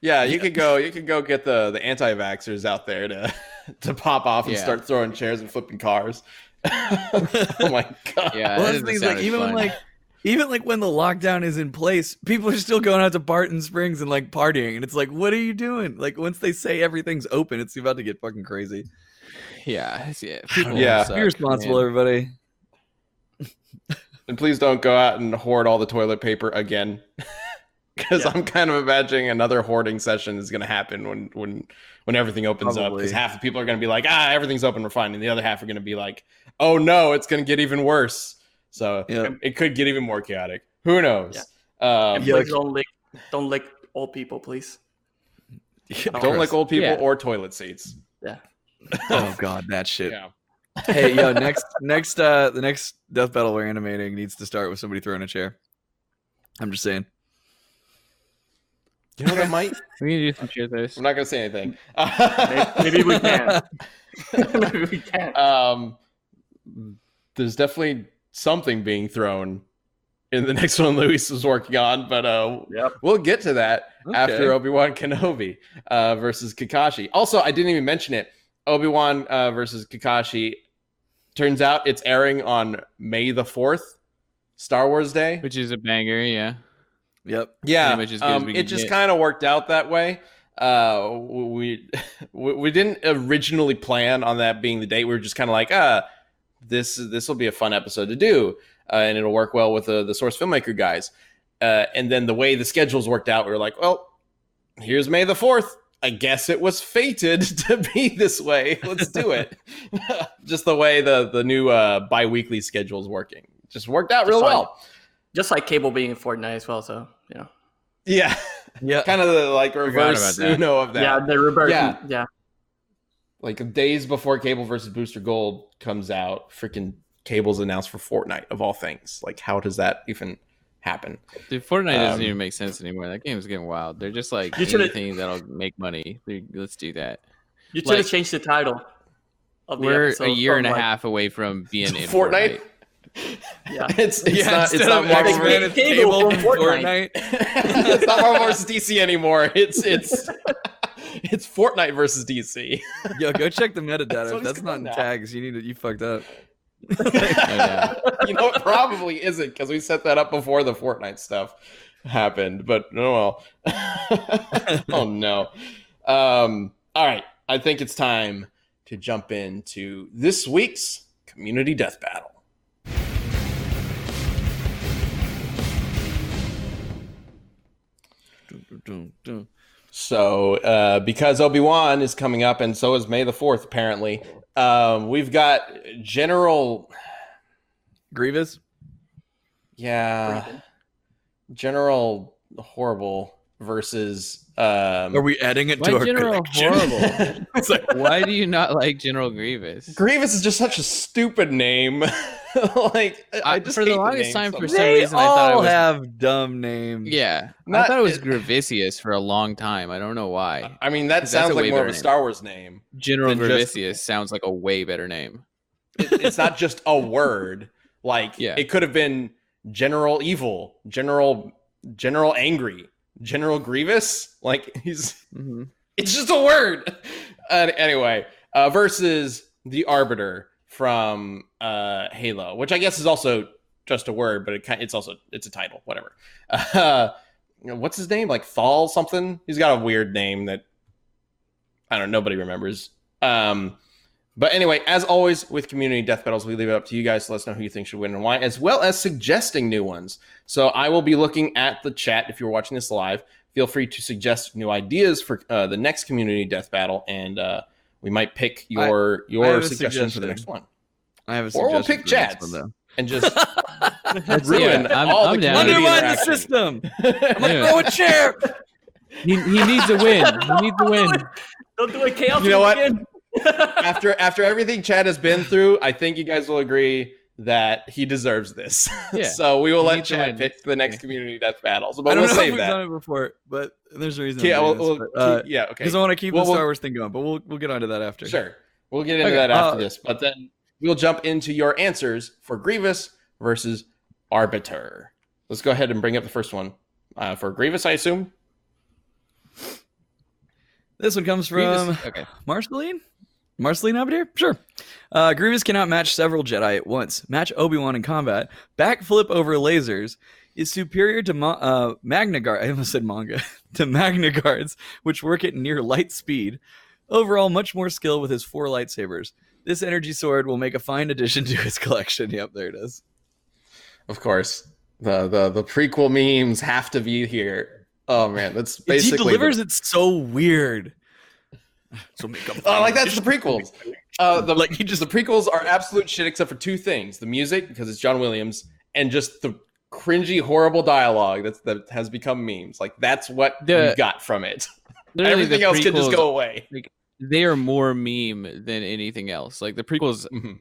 Yeah, you could go. You could go get the the anti-vaxxers out there to to pop off and Yeah. start throwing chairs and flipping cars. oh my god! yeah, well that's the thing like even when fun. like even like when the lockdown is in place people are still going out to barton springs and like partying and it's like what are you doing like once they say everything's open it's about to get fucking crazy yeah, yeah, people Yeah. suck, be responsible man. everybody And please don't go out and hoard all the toilet paper again, because Yeah. I'm kind of imagining another hoarding session is going to happen when when when everything opens up. Because half the people are going to be like, ah, everything's open, we're fine, and the other half are going to be like, oh no, it's going to get even worse. So Yeah. it, it could get even more chaotic. Who knows? Um, And please don't lick, don't lick old people, please. don't like old people Yeah. or toilet seats. Yeah. oh god that shit Yeah. Hey yo next next uh the next death battle we're animating needs to start with somebody throwing a chair i'm just saying You know that might. We can do some cheer throws. I'm not going to say anything. Maybe, maybe we can. maybe we can. um, there's definitely something being thrown in the next one Luis was working on, but uh, Yep. we'll get to that Okay. after Obi Wan Kenobi uh, versus Kakashi. Also, I didn't even mention it. Obi Wan uh, versus Kakashi. Turns out it's airing on May the fourth, Star Wars Day. which is a banger. Yeah, yep Yeah, much as good as um, we it just kind of worked out that way. Uh, we we we didn't originally plan on that being the date. We were just kind of like, ah, this this will be a fun episode to do, uh, and it'll work well with the the source filmmaker guys. Uh, and then the way the schedules worked out, we were like, well, here's May the fourth. I guess it was fated to be this way. Let's do it. just the way the the new uh, bi-weekly schedule is working, just worked out real Just fine. well. Just like Cable being in Fortnite as well, so you know. Yeah. yeah kind of the like reverse you know of that. Yeah, the reverse. Yeah. Yeah. Like days before Cable versus Booster Gold comes out, freaking Cable's announced for Fortnite of all things. Like, how does that even happen? dude, Fortnite doesn't Um, even make sense anymore. That game's getting wild. They're just like You should've- anything that'll make money. Let's do that. You should have Like- changed the title. of the We're a year and a like- half away from being in Fortnite? Fortnite. Yeah. It's it's yeah, not it's instead not Marvel. Versus- it's Cable Cable from from Fortnite. Fortnite. it's not Marvel versus DC anymore. It's it's it's Fortnite versus DC. Yo, go check the metadata. what If that's not in now. tags, you need to. You fucked up. you know, it probably isn't because we set that up before the Fortnite stuff happened. But oh well. oh no. Um, all right, I think it's time to jump into this week's community death battle. So, uh, because Obi Wan is coming up, and so is May the Fourth, apparently, um, we've got General. Grievous. Yeah, General Horrible versus. Um, Are we adding it to our General collection? Horrible? it's like Why do you not like General Grievous? Grievous is just such a stupid name. like, I I- just for the longest name time so for some they reason I thought it all was- have dumb names. Yeah, I thought it was it- Gravicius for a long time. I don't know why. I mean, that sounds like more of a. Star Wars name. General than just- sounds like a way better name. It- it's not just a word. Like, Yeah. it could have been General Evil, General General Angry, General Grievous. Like, he's hmm it's just a word. Uh, anyway, uh, versus the Arbiter from uh, Halo, which I guess is also just a word, but it it's also it's a title, whatever. Uh, what's his name? Like Thal something. He's got a weird name that I don't. know, Nobody remembers. Um, but anyway, as always with community death battles, we leave it up to you guys to let us know who you think should win and why, as well as suggesting new ones. So I will be looking at the chat if you're watching this live. Feel free to suggest new ideas for uh, the next community death battle, and uh, we might pick your I your have a suggestion for the next one, I have a Or we'll pick for the next Chad's. one, and just ruin yeah, I'm- all I'm the down. community Undermine the system. I'm like, Yeah. throw a chair. He, he needs a win. He needs a win. Don't do a chaos. You know what? Again. After after everything Chad has been through, I think you guys will agree that he deserves this. Yeah. so we will He let Chad win. pick the next community death battles, I don't we'll know if we've that. done it before, but there's a reason. Yeah, we'll, doing we'll this, but, uh, yeah, okay. Because I want to keep Well, the Star Wars thing going, but we'll we'll get onto that after. Sure. We'll get into Okay, that after uh, this, but then we'll jump into your answers for Grievous versus Arbiter. Let's go ahead and bring up the first one. Uh, for Grievous, I assume. This one comes from Grievous- okay. Marceline? Marceline Abadier? Sure. Uh, Grievous cannot match several Jedi at once. Match Obi-Wan in combat. Backflip over lasers. Is superior to Ma- uh, Magna Guard. I almost said manga. to Magna Guards, which work at near light speed. Overall, much more skill with his four lightsabers. This energy sword will make a fine addition to his collection. Yep, there it is. Of course. The the the prequel memes have to be here. Oh man, that's he basically the- delivers it so weird. So make a Oh, like that's the prequels. Uh, the, Like, he just- the prequels are absolute shit except for two things: the music because it's John Williams, and just the cringy, horrible dialogue that's that has become memes. Like that's what The- you got from it. Everything the else could just go away. They are more meme than anything else. Like the prequels Mhm.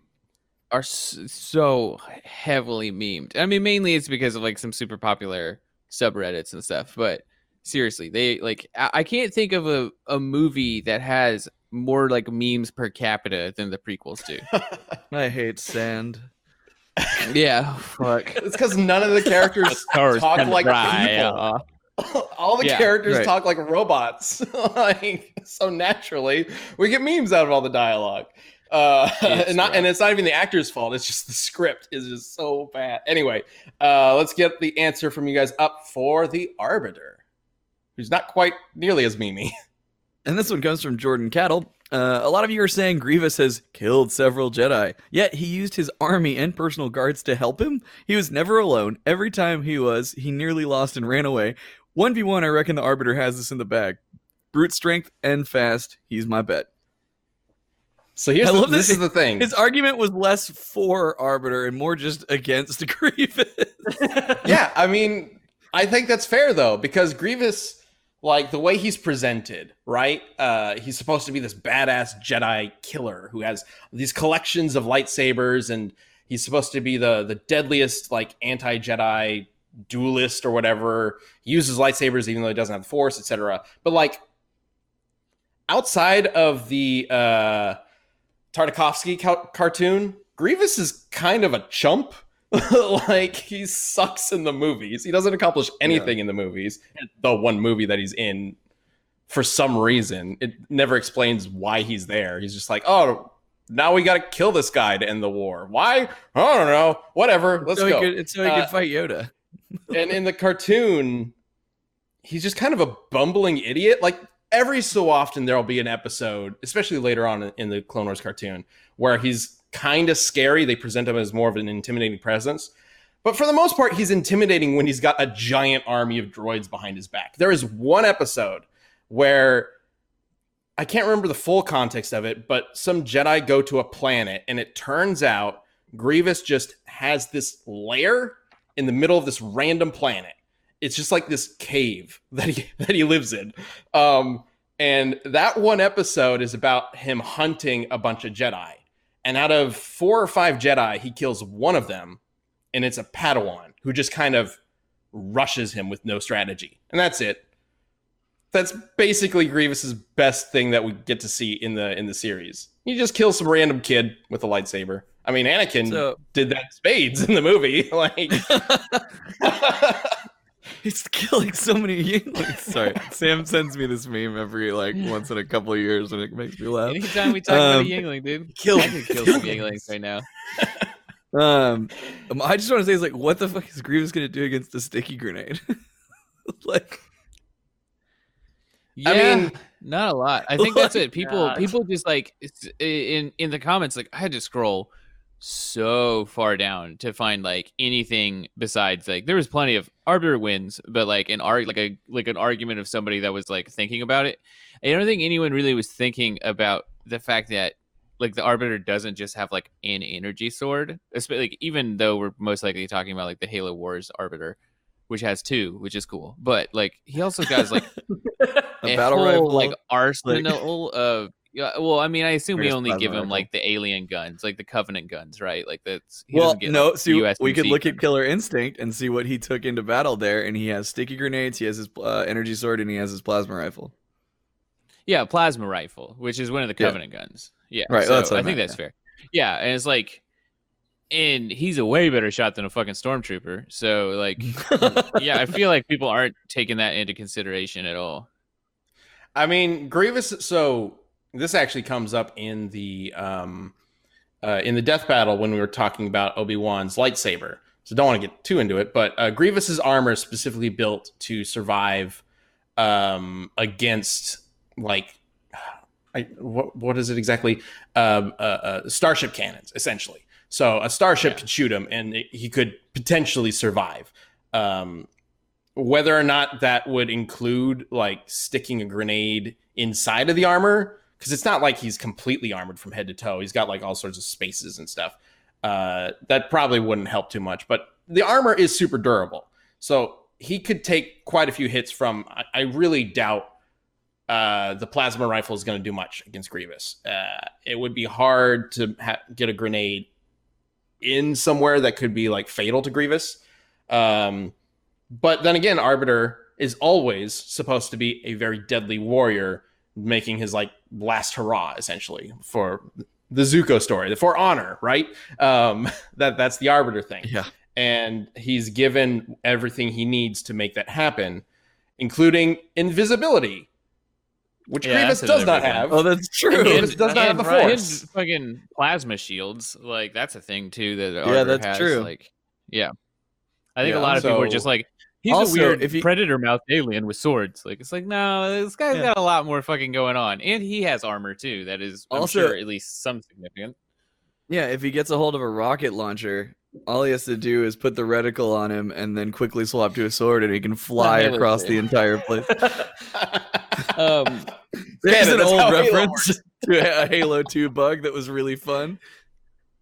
are so heavily memed. I mean, mainly it's because of like some super popular subreddits and stuff. But seriously, they like I, I can't think of a, a movie that has more like memes per capita than the prequels do. I hate sand. yeah, fuck. It's because none of the characters talk like dry, people. uh, All the Yeah, characters right. talk like robots, like so naturally. We get memes out of all the dialogue, uh, and not and it's not even the actor's fault. It's just the script is just so bad. Anyway, uh, let's get the answer from you guys up for the Arbiter, who's not quite nearly as memey. And this one comes from Jordan Cattle. Uh, a lot of you are saying Grievous has killed several Jedi, yet he used his army and personal guards to help him. He was never alone. Every time he was, he nearly lost and ran away. 1v1, I reckon the Arbiter has this in the bag. Brute strength and fast, he's my bet. So here's I the, love this that is the thing. His argument was less for Arbiter and more just against Grievous. yeah, I mean, I think that's fair though, because Grievous, like the way he's presented, right? Uh, he's supposed to be this badass Jedi killer who has these collections of lightsabers, and he's supposed to be the the deadliest like anti Jedi duelist or whatever. He uses lightsabers even though he doesn't have the Force, etc. But like outside of the uh Tartakovsky ca- cartoon, Grievous is kind of a chump. like he sucks in the movies. He doesn't accomplish anything in the movies. The one movie that he's in, for some reason, it never explains why he's there. He's just like, oh, now we got to kill this guy to end the war. Why? I don't know. Whatever. Let's so go. Could, it's so he Uh, could fight Yoda. and in the cartoon, he's just kind of a bumbling idiot. Like every so often, there'll be an episode, especially later on in the Clone Wars cartoon, where he's kind of scary. They present him as more of an intimidating presence. But for the most part, he's intimidating when he's got a giant army of droids behind his back. There is one episode where I can't remember the full context of it, but some Jedi go to a planet, and it turns out Grievous just has this lair in the middle of this random planet. It's just like this cave that he that he lives in. Um, and that one episode is about him hunting a bunch of Jedi. And out of four or five Jedi, he kills one of them, and it's a Padawan who just kind of rushes him with no strategy. And that's it. That's basically Grievous's best thing that we get to see in the in the series. He just kills some random kid with a lightsaber. I mean, Anakin So did that spades in the movie. Like, he's killing so many Yinglings. Sorry, Sam sends me this meme every like once in a couple of years, and it makes me laugh. Anytime we talk about a Um, Yingling, dude, kill- I could kill some Yinglings right now. Um, um, I just want to say, is like, what the fuck is Grievous gonna do against the sticky grenade? like, Yeah, I mean, not a lot. I think that's it. People, God. people just like in in the comments. Like I had to scroll so far down to find like anything besides like there was plenty of arbiter wins, but like an arg like a like an argument of somebody that was like thinking about it. I don't think anyone really was thinking about the fact that like the arbiter doesn't just have like an energy sword, especially like even though we're most likely talking about like the Halo Wars arbiter, which has two, which is cool. But like he also got like a, battle rifle, like arsenal of yeah, well, I mean, I assume we Or just only give him rifle. like the alien guns, like the Covenant guns, right? Like that's he well, get, no. like, see, USMC we could look at. Killer Instinct and see what he took into battle there, and he has sticky grenades, he has his uh, energy sword, and he has his plasma rifle. yeah, plasma rifle, which is one of the Yeah. Covenant guns. Yeah, Right, So that's I I think meant, that's fair. Yeah, and it's like, and he's a way better shot than a fucking stormtrooper. So like, yeah, I feel like people aren't taking that into consideration at all. I mean, Grievous. So this actually comes up in the um, uh, in the death battle when we were talking about Obi Wan's lightsaber. So don't want to get too into it, but uh, Grievous's armor is specifically built to survive um, against like I, what what is it exactly? Um, uh, uh, starship cannons, essentially. So a starship Yeah. could shoot him, and it- he could potentially survive. Um, whether or not that would include like sticking a grenade inside of the armor, because it's not like he's completely armored from head to toe. He's got like all sorts of spaces and stuff. Uh, that probably wouldn't help too much, but the armor is super durable, so he could take quite a few hits from. I, I really doubt uh, the plasma rifle is going to do much against Grievous. Uh, it would be hard to ha- get a grenade in somewhere that could be like fatal to Grievous. Um, but then again, Arbiter is always supposed to be a very deadly warrior, making his like last hurrah essentially for the Zuko story, the for honor, right? Um, that that's the Arbiter thing yeah, and he's given everything he needs to make that happen, including invisibility, which Yeah, Grievous does not big have. oh, that's true. Grievous does not have the and force. fucking plasma shields, like that's a thing too. That Yeah, that's has. true. Like, yeah, I think Yeah, a lot of people are just like, he's Also, a weird if he- predator mouth alien with swords. Like, it's like, no, this guy's Yeah. got a lot more fucking going on, and he has armor too. That is, I'm Also- sure, at least some significant. Yeah, if he gets a hold of a rocket launcher, all he has to do is put the reticle on him and then quickly swap to a sword, and he can fly across the entire place. Um, There's an old reference to a Halo 2 bug that was really fun.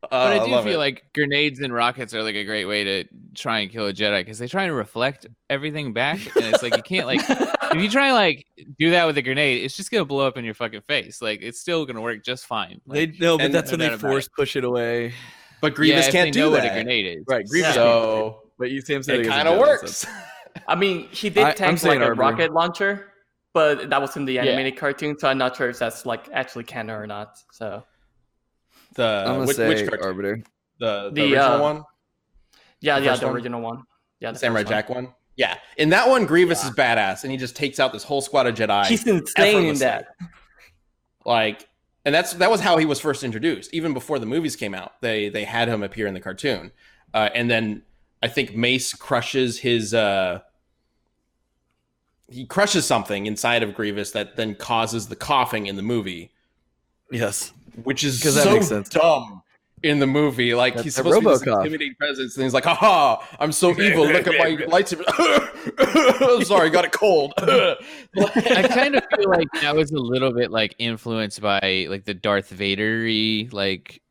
But oh, I do love feel it. like grenades and rockets are like a great way to try and kill a Jedi because they try and reflect everything back, and it's like you can't like if you try and like do that with a grenade, it's just gonna blow up in your fucking face. Like it's still gonna work just fine. They Like, no, but that's when they doubt about force push it away. but Grievous yeah, can't they know do what that. a grenade is. Right, Grievous Yeah. So But you Sam said it he was a kind of works. I mean, he did I- I'm tank like a Arbiter. rocket launcher, but that was in the Yeah. animated cartoon, so I'm not sure if that's like actually canon or not. So The I'm gonna which, say which cartoon? Arbiter. The, the, The, original uh, one, Yeah, The yeah, the one? original one. Yeah, the Samurai first one. Jack one. Yeah, in that one, Grievous is badass, and he just takes out this whole squad of Jedi. He's insane in that. like and that's that was how he was first introduced even before the movies came out they they had him appear in the cartoon uh, and then i think mace crushes his uh he crushes something inside of grievous that then causes the coughing in the movie Yes. Which is 'Cause that so makes sense. dumb in the movie like That's he's a supposed to be this intimidating presence and he's like haha i'm so evil look at my lightsaber i'm sorry got it cold I kind of feel like that was a little bit like influenced by like the Darth Vader like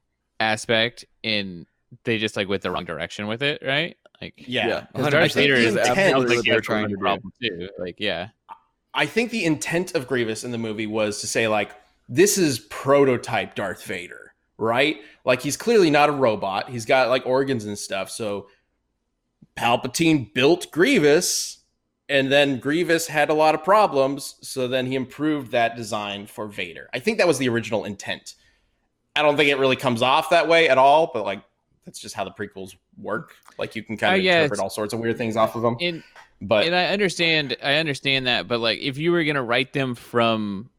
aspect, and they just like went the wrong direction with it, right? Like, yeah, because Darth Vader is the intent sounds was like they're trying trying to do. problem too. Like, yeah, I think the intent of Grievous in the movie was to say like this is prototype Darth Vader, right? Like he's clearly not a robot. He's got like organs and stuff. So Palpatine built Grievous and then Grievous had a lot of problems, so then he improved that design for Vader. I think that was the original intent. I don't think it really comes off that way at all, but like that's just how the prequels work. Like you can kind of uh, guess. interpret all sorts of weird things off of them. and But and I understand, I understand that, but like if you were gonna write them from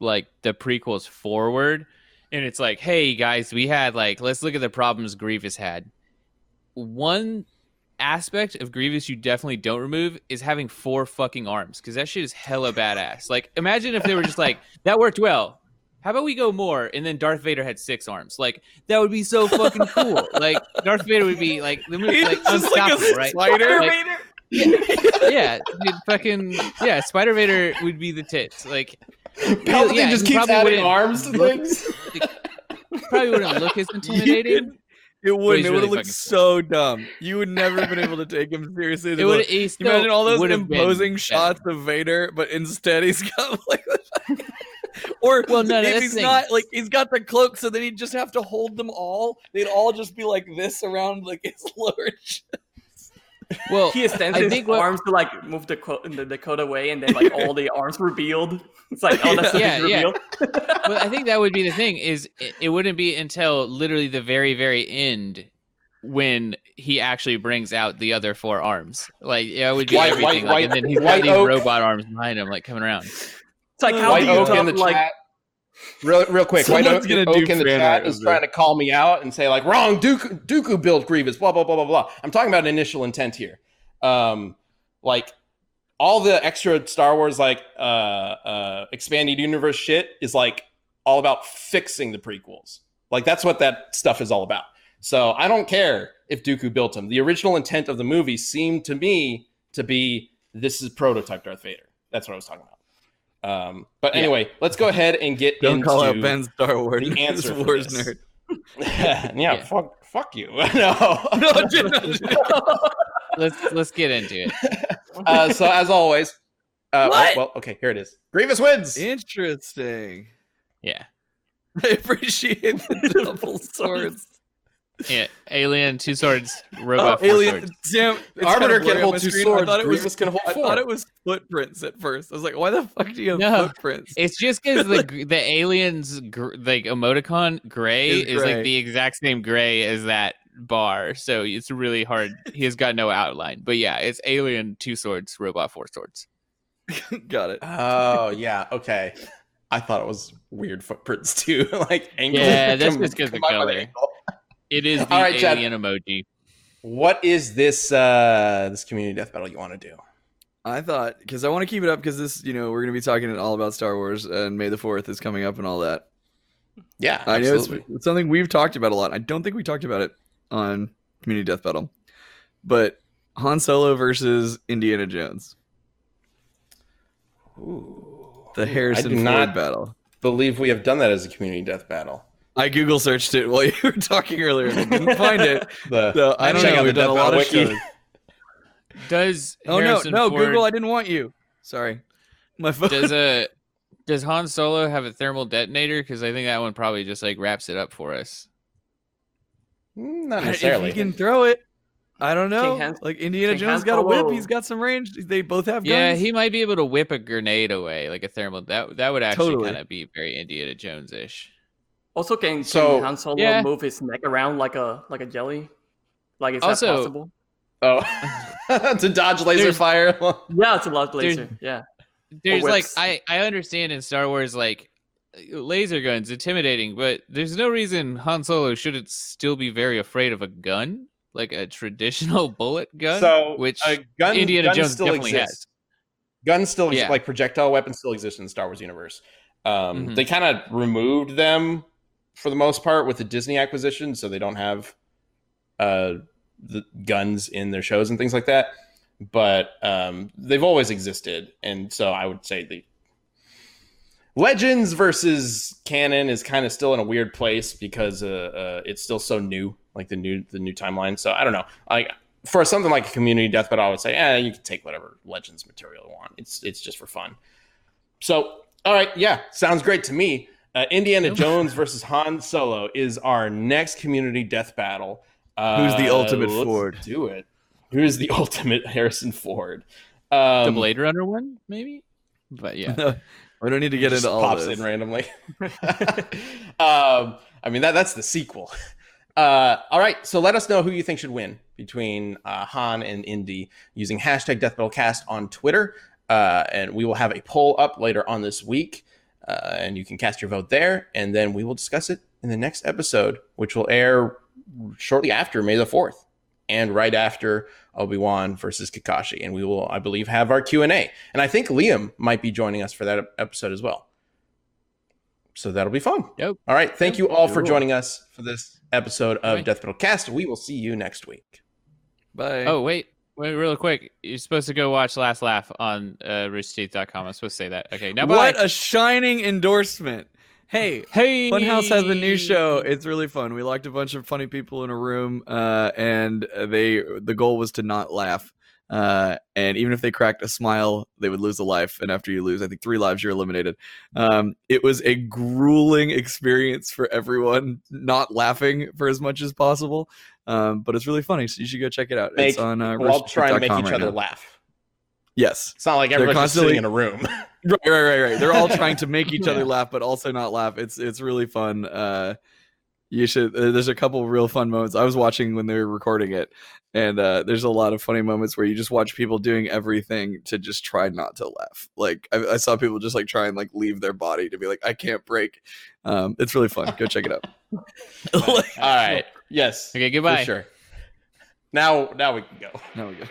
like the prequels forward, and it's like, hey guys, we had like, let's look at the problems Grievous had. One aspect of Grievous you definitely don't remove is having four fucking arms because that shit is hella badass. Like, imagine if they were just like, that worked well. How about we go more? And then Darth Vader had six arms. Like, that would be so fucking cool. like, Darth Vader would be like, the movie, like just like unstoppable, right? spider. Like, yeah, dude, fucking yeah. Spider Vader would be the tits. Like, Palpatine yeah, just keeps probably adding wouldn't arms to look- things. probably wouldn't look as intimidating. It wouldn't. It would have really looked fucking so dumb. You would never have been able to take him seriously. It would. You imagine all those imposing shots Better. of Vader, but instead he's got like, or Well, no, no, if he's the thing. not like he's got the cloak, so then he'd just have to hold them all. They'd all just be like this around like his lower. chest. Well, He extends I his think what- arms to like move the, co- the Dakota away, and then like all the arms revealed. It's like oh, that's Yeah, yeah, yeah. revealed. but I think that would be the thing. Is it, it wouldn't be until literally the very, very end when he actually brings out the other four arms. Like, yeah, it would be White- everything. white- like, and then he's got these oak. robot arms behind him, like coming around. It's like mm. how White do you Oak talk in the like chat. Real, real quick, White Someone's Oak, in the chat is trying to call me out and say like, "Wrong, Dooku, Dooku built Grievous." Blah blah blah blah blah. I'm talking about initial intent here. Um, like all the extra Star Wars like uh, uh, expanded universe shit is like all about fixing the prequels. Like that's what that stuff is all about. So I don't care if Dooku built him. The original intent of the movie seemed to me to be this is prototype Darth Vader. That's what I was talking about. Um, but Yeah. anyway, let's go ahead and get Don't into call out Ben Star Wars. the answer for Wars this. nerd. yeah, Yeah. fuck, fuck you. no. No, no, Let's let's get into it. uh, so as always, uh, oh, well, okay, here it is. Grievous wins. Interesting. Yeah, I appreciate the double swords. Yeah. Alien, two swords, robot, Oh, four alien. swords. Damn, it's Arbiter can hold two screen. swords. I thought it was. Grievous can hold I four. thought it was footprints at first. I was like, why the fuck do you have No. footprints? It's just because the the aliens gr- like emoticon gray Is is, like the exact same gray as that bar, so it's really hard. He has got no outline, but yeah, it's alien two swords, robot four swords. Got it. Oh yeah, okay. I thought it was weird footprints too, like angles. Yeah, that's com- just 'cause the color. Angle. It is the All right, Chad. alien emoji. What is this uh this community death battle you want to do? I thought because I want to keep it up because this, you know, we're gonna be talking all about Star Wars and May the Fourth is coming up and all that. Yeah, I know it's, it's something we've talked about a lot. I don't think we talked about it on Community Death Battle, but Han Solo versus Indiana Jones, Ooh. the I Harrison do Ford battle. believe we have done that as a community death battle. I Google searched it while you were talking earlier and I didn't find it. The, So I don't know. We've done a lot of wiki. shows. Does Oh no, Harrison no, Ford, Google! I didn't want you. Sorry, my phone. does a does Han Solo have a thermal detonator? Because I think that one probably just like wraps it up for us. Mm, Not if necessarily. he can throw it, I don't know. King Han- like Indiana King Jones Han got a whip. He's got some range. They both have guns. Yeah, he might be able to whip a grenade away, like a thermal. That that would actually Totally. kind of be very Indiana Jones ish. Also, can, So- can Han Solo Yeah. move his neck around like a like a jelly? Like is Also- that possible? Oh, to dodge laser There's- fire. Yeah, it's a lot There's- laser. Yeah. There's like. I I understand in Star Wars like laser guns intimidating, but there's no reason Han Solo shouldn't still be very afraid of a gun, like a traditional bullet gun, so which a gun, Indiana gun Jones still definitely exists. Guns still exist, Yeah. like projectile weapons still exist in the Star Wars universe. Um, Mhm. They kind of removed them for the most part with the Disney acquisition, so they don't have uh, the guns in their shows and things like that. But um, they've always existed, and so I would say the Legends versus canon is kind of still in a weird place because uh, uh, it's still so new, like the new the new timeline. So I don't know. Like for something like a community death battle, I would say, eh, you can take whatever Legends material you want. It's it's just for fun. So all right, yeah, sounds great to me. Uh, Indiana Jones versus Han Solo is our next community death battle. Uh, Who's the ultimate let's Ford? Do it. Who's the ultimate Harrison Ford? Um, the Blade Runner one, maybe. But yeah, we don't need to get just into all pops this. in randomly. um, I mean that that's the sequel. Uh, all right, so let us know who you think should win between uh, Han and Indy using hashtag DeathBattleCast on Twitter, uh, and we will have a poll up later on this week, uh, and you can cast your vote there, and then we will discuss it in the next episode, which will air shortly after May the Fourth, and right after Obi Wan versus Kakashi, and we will, I believe, have our Q and A, and I think Liam might be joining us for that episode as well. So that'll be fun. Yep. All right. Thank you all for joining us for this episode of Right. Death Battle Cast. We will see you next week. Bye. Oh wait, wait, real quick. You're supposed to go watch Last Laugh on uh, roosterteeth.com. I'm supposed to say that. Okay, now what bye. a shining endorsement. Hey, hey, Funhouse has a new show. It's really fun. We locked a bunch of funny people in a room, uh, and they the goal was to not laugh. Uh, and even if they cracked a smile, they would lose a life. And after you lose, I think three lives, you're eliminated. Um, it was a grueling experience for everyone, not laughing for as much as possible. Um, but it's really funny, so you should go check it out. Make, it's on uh, we're all trying to make each right other now. laugh. Yes, It's not like They're everybody's just constantly- sitting in a room. right, right, right, right. They're all trying to make each other laugh, but also not laugh. It's it's really fun. Uh, you should. Uh, there's a couple real fun moments. I was watching when they were recording it, and uh, there's a lot of funny moments where you just watch people doing everything to just try not to laugh. Like I, I saw people just like try and like leave their body to be like, I can't break. Um, it's really fun. Go check it out. all right. Yes. Okay, For goodbye. sure. Now, now we can go. Now we go.